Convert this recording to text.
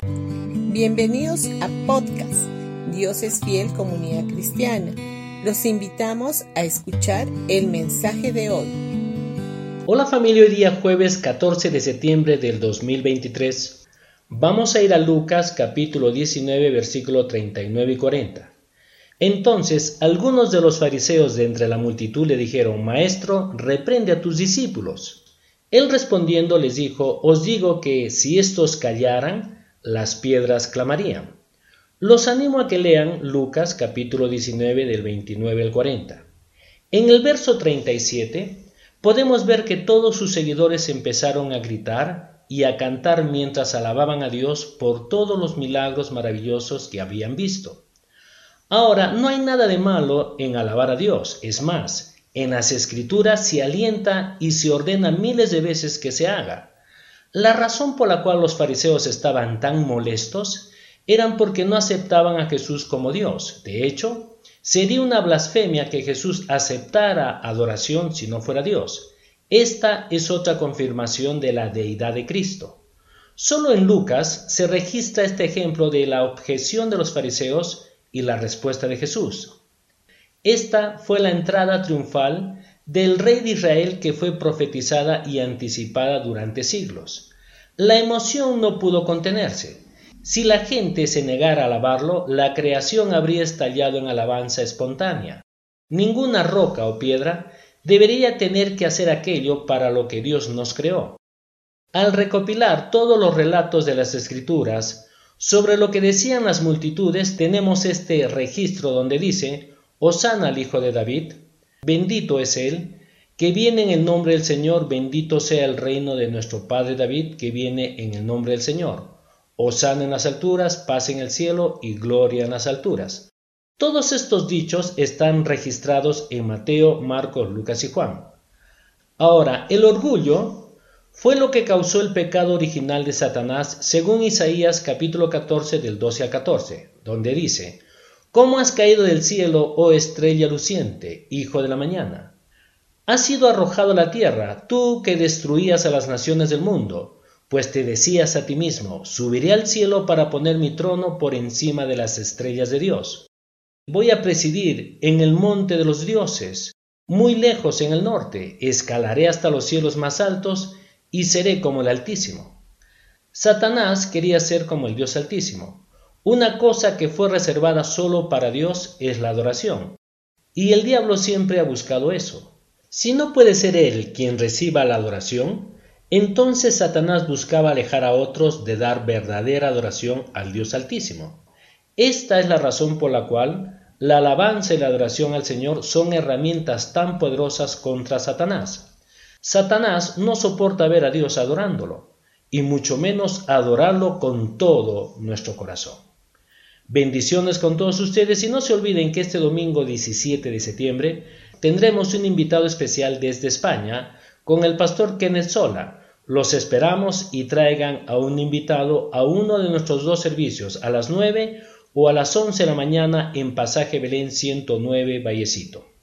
Bienvenidos a podcast Dios es fiel comunidad cristiana. Los invitamos a escuchar el mensaje de hoy. Hola familia, hoy día jueves 14 de septiembre del 2023. Vamos a ir a Lucas capítulo 19 versículo 39 y 40. Entonces algunos de los fariseos de entre la multitud le dijeron, Maestro, reprende a tus discípulos. Él respondiendo les dijo, Os digo que si estos callaran, las piedras clamarían. Los animo a que lean Lucas capítulo 19 del 29 al 40. En el verso 37 podemos ver que todos sus seguidores empezaron a gritar y a cantar mientras alababan a Dios por todos los milagros maravillosos que habían visto. Ahora, no hay nada de malo en alabar a Dios, es más, en las escrituras se alienta y se ordena miles de veces que se haga. La razón por la cual los fariseos estaban tan molestos eran porque no aceptaban a Jesús como Dios. De hecho, sería una blasfemia que Jesús aceptara adoración si no fuera Dios. Esta es otra confirmación de la deidad de Cristo. Solo en Lucas se registra este ejemplo de la objeción de los fariseos y la respuesta de Jesús. Esta fue la entrada triunfal del rey de Israel que fue profetizada y anticipada durante siglos. La emoción no pudo contenerse. Si la gente se negara a alabarlo, la creación habría estallado en alabanza espontánea. Ninguna roca o piedra debería tener que hacer aquello para lo que Dios nos creó. Al recopilar todos los relatos de las Escrituras sobre lo que decían las multitudes, tenemos este registro donde dice, Osana al Hijo de David, bendito es Él, que viene en el nombre del Señor, bendito sea el reino de nuestro Padre David, que viene en el nombre del Señor. Osana en las alturas, paz en el cielo y gloria en las alturas. Todos estos dichos están registrados en Mateo, Marcos, Lucas y Juan. Ahora, el orgullo fue lo que causó el pecado original de Satanás, según Isaías capítulo 14 del 12 a 14, donde dice, ¿Cómo has caído del cielo, oh estrella luciente, hijo de la mañana? Has sido arrojado a la tierra, tú que destruías a las naciones del mundo, pues te decías a ti mismo, subiré al cielo para poner mi trono por encima de las estrellas de Dios. Voy a presidir en el monte de los dioses, muy lejos en el norte, escalaré hasta los cielos más altos y seré como el Altísimo. Satanás quería ser como el Dios Altísimo, una cosa que fue reservada solo para Dios es la adoración. Y el diablo siempre ha buscado eso. Si no puede ser él quien reciba la adoración, entonces Satanás buscaba alejar a otros de dar verdadera adoración al Dios Altísimo. Esta es la razón por la cual la alabanza y la adoración al Señor son herramientas tan poderosas contra Satanás. Satanás no soporta ver a Dios adorándolo, y mucho menos adorarlo con todo nuestro corazón. Bendiciones con todos ustedes y no se olviden que este domingo 17 de septiembre tendremos un invitado especial desde España con el pastor Kenneth Sola. Los esperamos y traigan a un invitado a uno de nuestros dos servicios a las 9 o a las 11 de la mañana en Pasaje Belén 109 Vallecito.